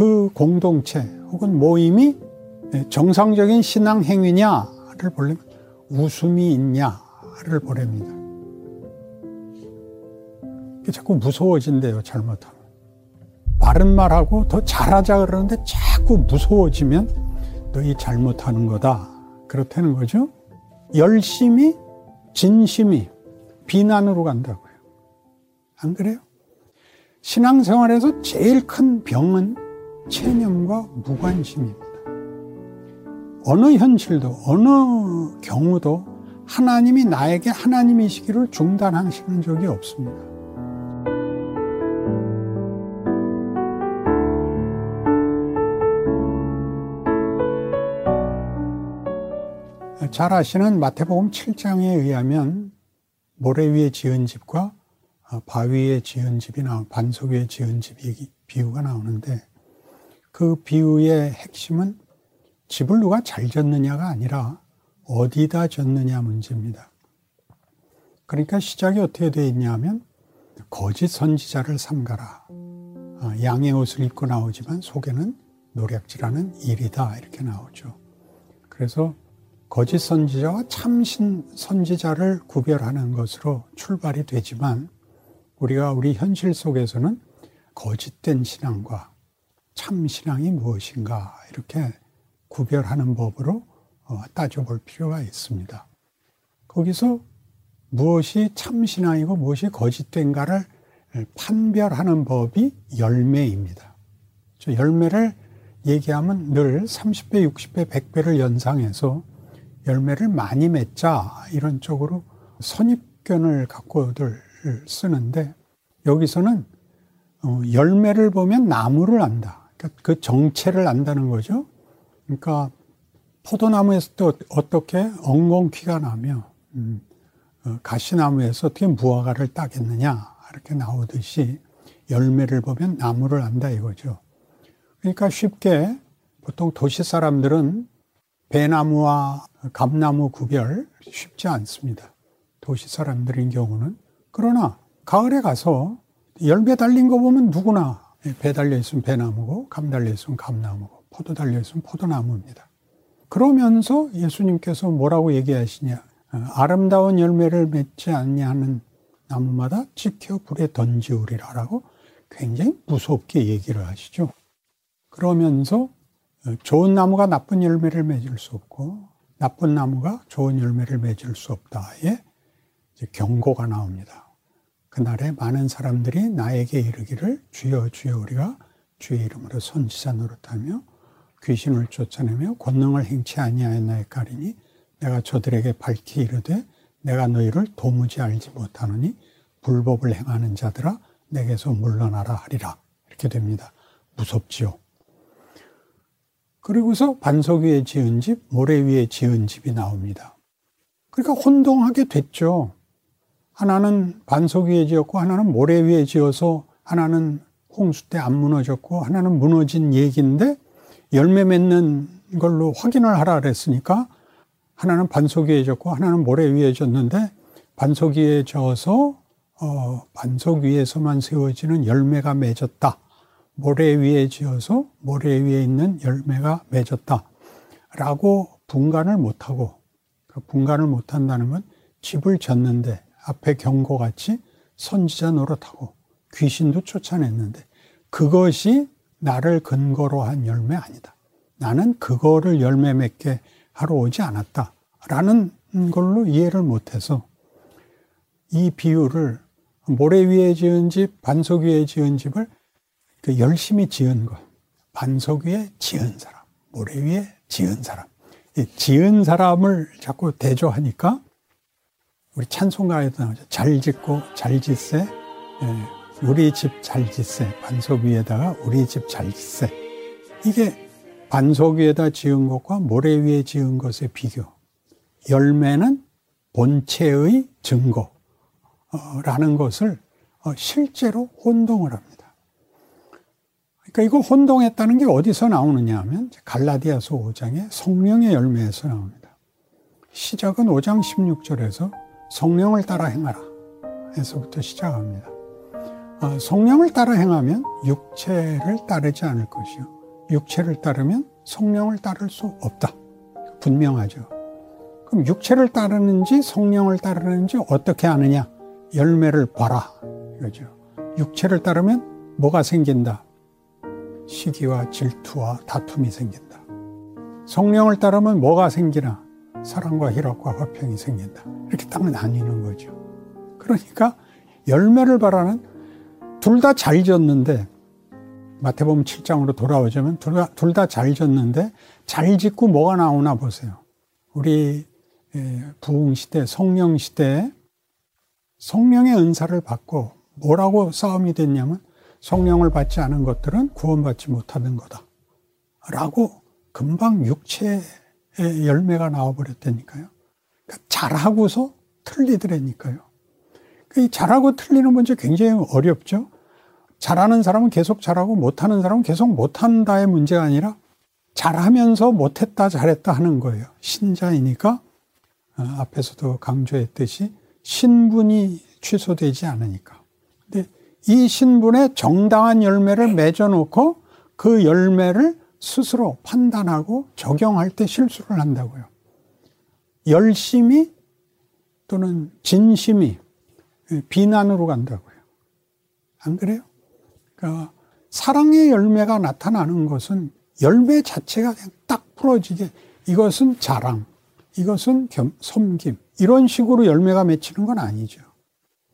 그 공동체 혹은 모임이 정상적인 신앙 행위냐를 보려면 웃음이 있냐를 보렵니다. 자꾸 무서워진대요, 잘못하면. 바른 말하고 더 잘하자 그러는데 자꾸 무서워지면 너희 잘못하는 거다. 그렇다는 거죠. 열심히, 진심이 비난으로 간다고요. 안 그래요? 신앙생활에서 제일 큰 병은 체념과 무관심입니다. 어느 현실도, 어느 경우도 하나님이 나에게 하나님이시기를 중단하시는 적이 없습니다. 잘 아시는 마태복음 7장에 의하면 모래 위에 지은 집과 어, 바위 위에 지은 집이나 반석 위에 지은 집 비유가 나오는데 그 비유의 핵심은 집을 누가 잘 졌느냐가 아니라 어디다 졌느냐 문제입니다. 그러니까 시작이 어떻게 되어 있냐 하면 거짓 선지자를 삼가라. 어, 양의 옷을 입고 나오지만 속에는 노략질하는 일이다 이렇게 나오죠. 그래서 거짓 선지자와 참신 선지자를 구별하는 것으로 출발이 되지만 우리가 우리 현실 속에서는 거짓된 신앙과 참 신앙이 무엇인가 이렇게 구별하는 법으로 어, 따져볼 필요가 있습니다. 거기서 무엇이 참 신앙이고 무엇이 거짓된가를 판별하는 법이 열매입니다. 열매를 얘기하면 늘 30배, 60배, 100배를 연상해서 열매를 많이 맺자 이런 쪽으로 선입견을 갖고들 쓰는데 여기서는 어, 열매를 보면 나무를 안다. 그러니까 그 정체를 안다는 거죠. 그러니까 포도나무에서 또 어떻게 엉겅퀴가 나며 음, 어, 가시나무에서 어떻게 무화과를 따겠느냐 이렇게 나오듯이 열매를 보면 나무를 안다 이거죠. 그러니까 쉽게 보통 도시 사람들은 배나무와 감나무 구별 쉽지 않습니다. 도시 사람들인 경우는. 그러나 가을에 가서 열매 달린 거 보면 누구나 배 달려 있으면 배나무고 감 달려 있으면 감나무고 포도 달려 있으면 포도나무입니다. 그러면서 예수님께서 뭐라고 얘기하시냐? 아름다운 열매를 맺지 않냐는 나무마다 지켜 불에 던지우리라라고 굉장히 무섭게 얘기를 하시죠. 그러면서 좋은 나무가 나쁜 열매를 맺을 수 없고 나쁜 나무가 좋은 열매를 맺을 수 없다에 경고가 나옵니다. 그날에 많은 사람들이 나에게 이르기를 주여 주여 우리가 주의 이름으로 선지자 노릇하며 귀신을 쫓아내며 권능을 행치 아니하였나이까리니 내가 저들에게 밝히 이르되 내가 너희를 도무지 알지 못하느니 불법을 행하는 자들아 내게서 물러나라 하리라 이렇게 됩니다. 무섭지요. 그리고서 반석 위에 지은 집, 모래 위에 지은 집이 나옵니다. 그러니까 혼동하게 됐죠. 하나는 반석 위에 지었고 하나는 모래 위에 지어서 하나는 홍수 때 안 무너졌고 하나는 무너진 얘기인데 열매 맺는 걸로 확인을 하라 그랬으니까 하나는 반석 위에 졌고 하나는 모래 위에 졌는데 반석 위에 져서 어, 반석 위에서만 세워지는 열매가 맺었다. 모래 위에 지어서 모래 위에 있는 열매가 맺었다. 라고 분간을 못하고, 그 분간을 못한다는 건 집을 졌는데 앞에 경고같이 선지자 노릇하고 귀신도 쫓아냈는데 그것이 나를 근거로 한 열매 아니다. 나는 그거를 열매 맺게 하러 오지 않았다. 라는 걸로 이해를 못해서 이 비유를 모래 위에 지은 집, 반석 위에 지은 집을 그 열심히 지은 것, 반석 위에 지은 사람, 모래 위에 지은 사람. 이 지은 사람을 자꾸 대조하니까 우리 찬송가에도 나오죠. 잘 짓고 잘 짓세, 예, 우리 집 잘 짓세, 반석 위에다가 우리 집 잘 짓세. 이게 반석 위에다 지은 것과 모래 위에 지은 것의 비교. 열매는 본체의 증거라는 것을 어, 실제로 혼동을 합니다. 그러니까 이거 혼동했다는 게 어디서 나오느냐 하면 갈라디아서 5장의 성령의 열매에서 나옵니다. 시작은 5장 16절에서 성령을 따라 행하라. 에서부터 시작합니다. 어, 성령을 따라 행하면 육체를 따르지 않을 것이요. 육체를 따르면 성령을 따를 수 없다. 분명하죠. 그럼 육체를 따르는지 성령을 따르는지 어떻게 아느냐? 열매를 봐라. 이거죠. 육체를 따르면 뭐가 생긴다? 시기와 질투와 다툼이 생긴다. 성령을 따르면 뭐가 생기나? 사랑과 희락과 화평이 생긴다. 이렇게 딱 나뉘는 거죠. 그러니까 열매를 바라는 둘 다 잘 졌는데 마태복음 7장으로 돌아오자면 둘 다 잘 졌는데 잘 짓고 뭐가 나오나 보세요. 우리 부흥 시대, 성령 시대에 성령의 은사를 받고 뭐라고 싸움이 됐냐면 성령을 받지 않은 것들은 구원받지 못하는 거다. 라고 금방 육체의 열매가 나와버렸다니까요. 그러니까 잘하고서 틀리더라니까요. 그 잘하고 틀리는 문제 굉장히 어렵죠. 잘하는 사람은 계속 잘하고 못하는 사람은 계속 못한다의 문제가 아니라 잘하면서 못했다 잘했다 하는 거예요. 신자이니까 어, 앞에서도 강조했듯이 신분이 취소되지 않으니까. 근데 이 신분에 정당한 열매를 맺어놓고 그 열매를 스스로 판단하고 적용할 때 실수를 한다고요. 열심히 또는 진심이 비난으로 간다고요. 안 그래요? 그러니까 사랑의 열매가 나타나는 것은 열매 자체가 그냥 딱 풀어지게 이것은 자랑, 이것은 겸, 섬김 이런 식으로 열매가 맺히는 건 아니죠.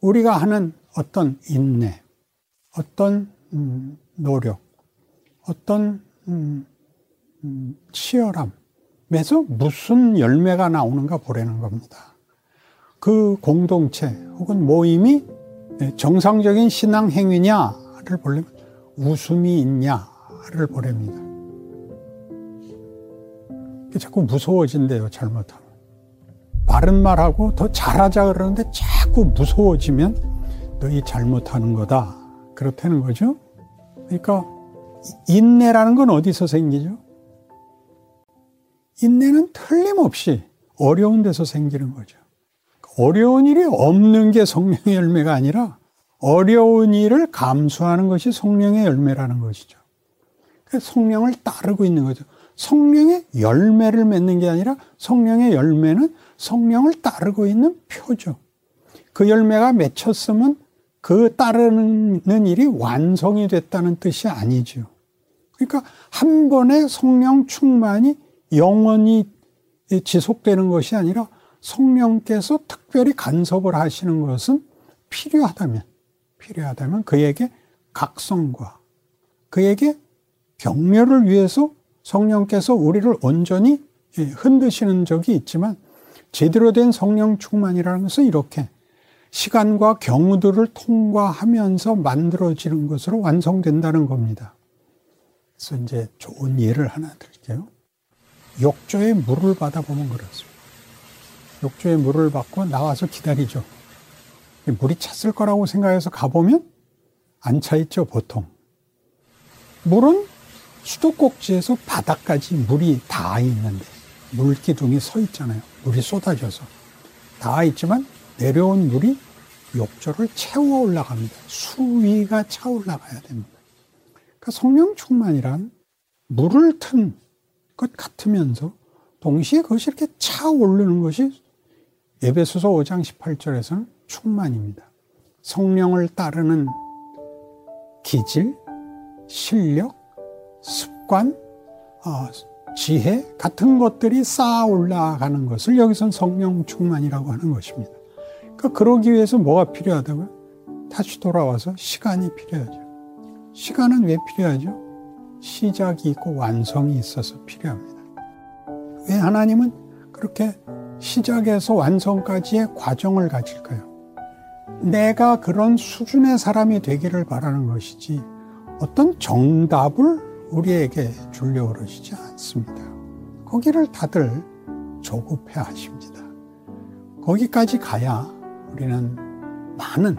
우리가 하는 어떤 인내, 어떤 음, 노력, 어떤 음, 음, 치열함에서 무슨 열매가 나오는가 보라는 겁니다. 그 공동체 혹은 모임이 정상적인 신앙 행위냐를 보려면 웃음이 있냐를 보랍니다. 자꾸 무서워진대요, 잘못하면. 바른 말하고 더 잘하자 그러는데 자꾸 무서워지면 너희 잘못하는 거다. 그렇다는 거죠. 그러니까 인내라는 건 어디서 생기죠? 인내는 틀림없이 어려운 데서 생기는 거죠. 어려운 일이 없는 게 성령의 열매가 아니라 어려운 일을 감수하는 것이 성령의 열매라는 것이죠. 성령을 따르고 있는 거죠. 성령의 열매를 맺는 게 아니라 성령의 열매는 성령을 따르고 있는 표죠. 그 열매가 맺혔으면 그 따르는 일이 완성이 됐다는 뜻이 아니죠. 그러니까 한 번의 성령 충만이 영원히 지속되는 것이 아니라 성령께서 특별히 간섭을 하시는 것은 필요하다면, 필요하다면 그에게 각성과 그에게 격려를 위해서 성령께서 우리를 온전히 흔드시는 적이 있지만 제대로 된 성령 충만이라는 것은 이렇게 시간과 경우들을 통과하면서 만들어지는 것으로 완성된다는 겁니다. 그래서 이제 좋은 예를 하나 드릴게요. 욕조에 물을 받아보면 그렇습니다. 욕조에 물을 받고 나와서 기다리죠. 물이 찼을 거라고 생각해서 가보면 안 차 있죠, 보통. 물은 수도꼭지에서 바닥까지 물이 닿아 있는데 물기둥이 서 있잖아요. 물이 쏟아져서. 닿아 있지만 내려온 물이 욕조를 채워 올라갑니다. 수위가 차 올라가야 됩니다. 그러니까 성령 충만이란 물을 튼 것 같으면서 동시에 그것이 이렇게 차 오르는 것이 예배소서 5장 18절에서는 충만입니다. 성령을 따르는 기질, 실력, 습관, 어, 지혜 같은 것들이 쌓아 올라가는 것을 여기선 성령 충만이라고 하는 것입니다. 그러니까 그러기 위해서 뭐가 필요하다고요? 다시 돌아와서 시간이 필요하죠. 시간은 왜 필요하죠? 시작이 있고 완성이 있어서 필요합니다. 왜 하나님은 그렇게 시작에서 완성까지의 과정을 가질까요? 내가 그런 수준의 사람이 되기를 바라는 것이지 어떤 정답을 우리에게 주려고 그러시지 않습니다. 거기를 다들 조급해 하십니다. 거기까지 가야 우리는 많은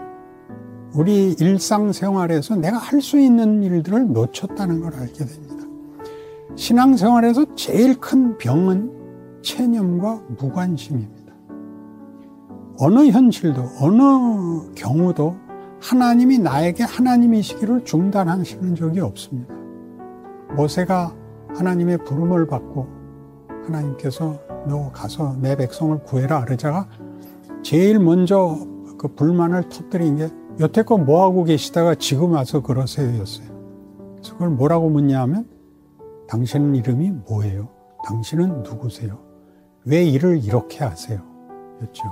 우리 일상생활에서 내가 할 수 있는 일들을 놓쳤다는 걸 알게 됩니다. 신앙생활에서 제일 큰 병은 체념과 무관심입니다. 어느 현실도, 어느 경우도 하나님이 나에게 하나님이시기를 중단하시는 적이 없습니다. 모세가 하나님의 부름을 받고 하나님께서 너 가서 내 백성을 구해라 그러자가 제일 먼저 그 불만을 터뜨린 게 여태껏 뭐 하고 계시다가 지금 와서 그러세요였어요. 그래서 그걸 뭐라고 묻냐 하면 당신 이름이 뭐예요? 당신은 누구세요? 왜 일을 이렇게 하세요? 였죠.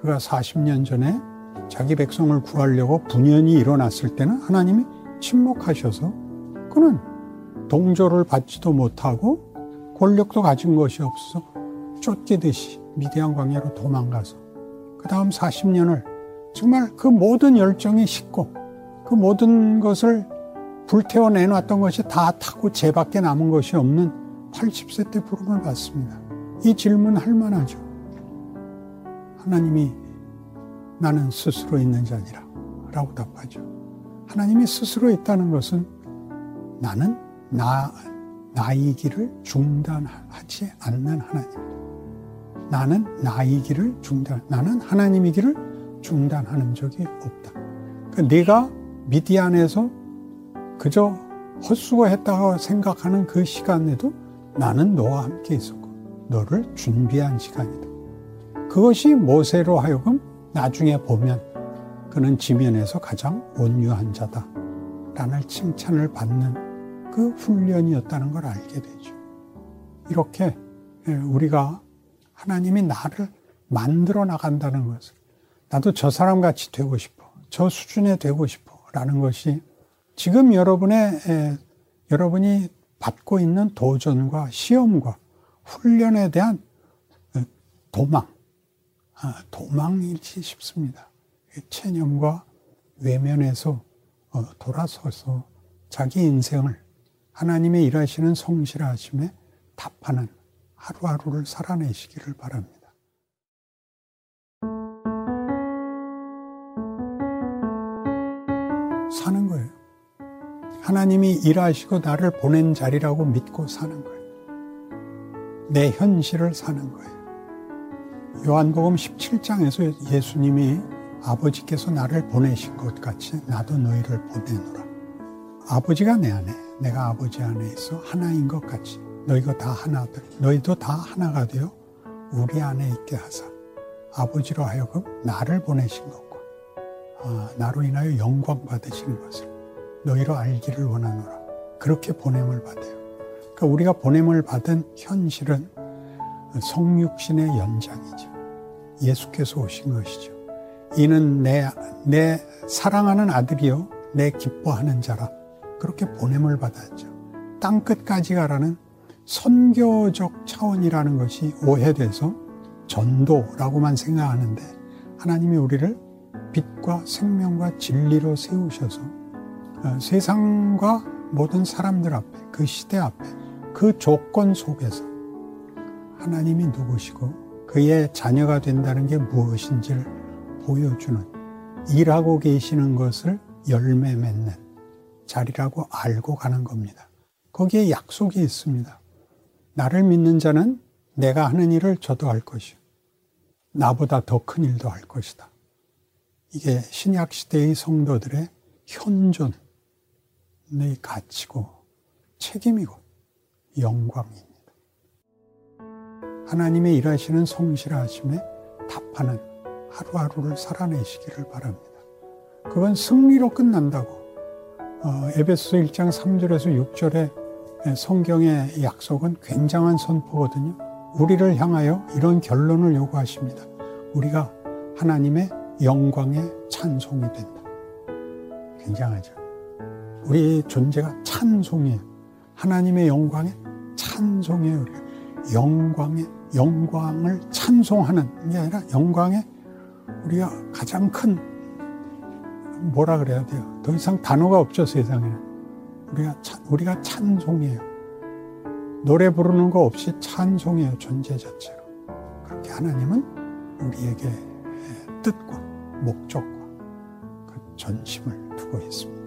그가 40년 전에 자기 백성을 구하려고 분연이 일어났을 때는 하나님이 침묵하셔서 그는 동조를 받지도 못하고 권력도 가진 것이 없어 쫓기듯이 미디안 광야로 도망가서 그 다음 40년을 정말 그 모든 열정이 식고 그 모든 것을 불태워 내놨던 것이 다 타고 죄밖에 남은 것이 없는 80세 때 부름을 받습니다. 이 질문 할 만하죠. 하나님이 나는 스스로 있는 자니라 라고 답하죠. 하나님이 스스로 있다는 것은 나는 나, 나이기를 중단하지 않는 하나님. 나는 나이기를 중단, 나는 하나님이기를 중단하는 적이 없다. 그러니까 네가 미디안에서 그저 헛수고했다고 생각하는 그 시간에도 나는 너와 함께 있었고 너를 준비한 시간이다. 그것이 모세로 하여금 나중에 보면 그는 지면에서 가장 온유한 자다. 라는 칭찬을 받는 그 훈련이었다는 걸 알게 되죠. 이렇게 예, 우리가 하나님이 나를 만들어 나간다는 것을 나도 저 사람 같이 되고 싶어. 저 수준에 되고 싶어. 라는 것이 지금 여러분의, 에, 여러분이 받고 있는 도전과 시험과 훈련에 대한 도망, 아, 도망이지 싶습니다. 체념과 외면에서 어, 돌아서서 자기 인생을 하나님의 일하시는 성실하심에 답하는 하루하루를 살아내시기를 바랍니다. 사는 거예요. 하나님이 일하시고 나를 보낸 자리라고 믿고 사는 거예요. 내 현실을 사는 거예요. 요한복음 17장에서 예수님이 아버지께서 나를 보내신 것 같이 나도 너희를 보내노라. 아버지가 내 안에, 내가 아버지 안에 있어 하나인 것 같이 너희가 다 하나들, 너희도 다 하나가 되어 우리 안에 있게 하사 아버지로 하여금 나를 보내신 것과 아, 나로 인하여 영광 받으시는 것을 너희로 알기를 원하노라. 그렇게 보냄을 받아요. 그러니까 우리가 보냄을 받은 현실은 성육신의 연장이죠. 예수께서 오신 것이죠. 이는 내, 내 사랑하는 아들이요, 내 기뻐하는 자라. 그렇게 보냄을 받았죠. 땅 끝까지 가라는 선교적 차원이라는 것이 오해돼서 전도라고만 생각하는데 하나님이 우리를 빛과 생명과 진리로 세우셔서 어, 세상과 모든 사람들 앞에 그 시대 앞에 그 조건 속에서 하나님이 누구시고 그의 자녀가 된다는 게 무엇인지를 보여주는 일하고 계시는 것을 열매 맺는 자리라고 알고 가는 겁니다. 거기에 약속이 있습니다. 나를 믿는 자는 내가 하는 일을 저도 할 것이요. 나보다 더 큰 일도 할 것이다. 이게 신약 시대의 성도들의 현존의 가치고 책임이고 영광입니다. 하나님의 일하시는 성실하심에 답하는 하루하루를 살아내시기를 바랍니다. 그건 승리로 끝난다고. 어, 에베소 1장 3절에서 6절에 예, 성경의 약속은 굉장한 선포거든요. 우리를 향하여 이런 결론을 요구하십니다. 우리가 하나님의 영광의 찬송이 된다. 굉장하죠. 우리 존재가 찬송이에요. 하나님의 영광의 찬송이에요. 영광의 영광을 찬송하는 게 아니라 영광의 우리가 가장 큰 뭐라 그래야 돼요. 더 이상 단어가 없죠 세상에는. 우리가, 우리가 찬송이에요. 노래 부르는 거 없이 찬송이에요. 존재 자체로. 그렇게 하나님은 우리에게 뜻과 목적과 그 전심을 두고 있습니다.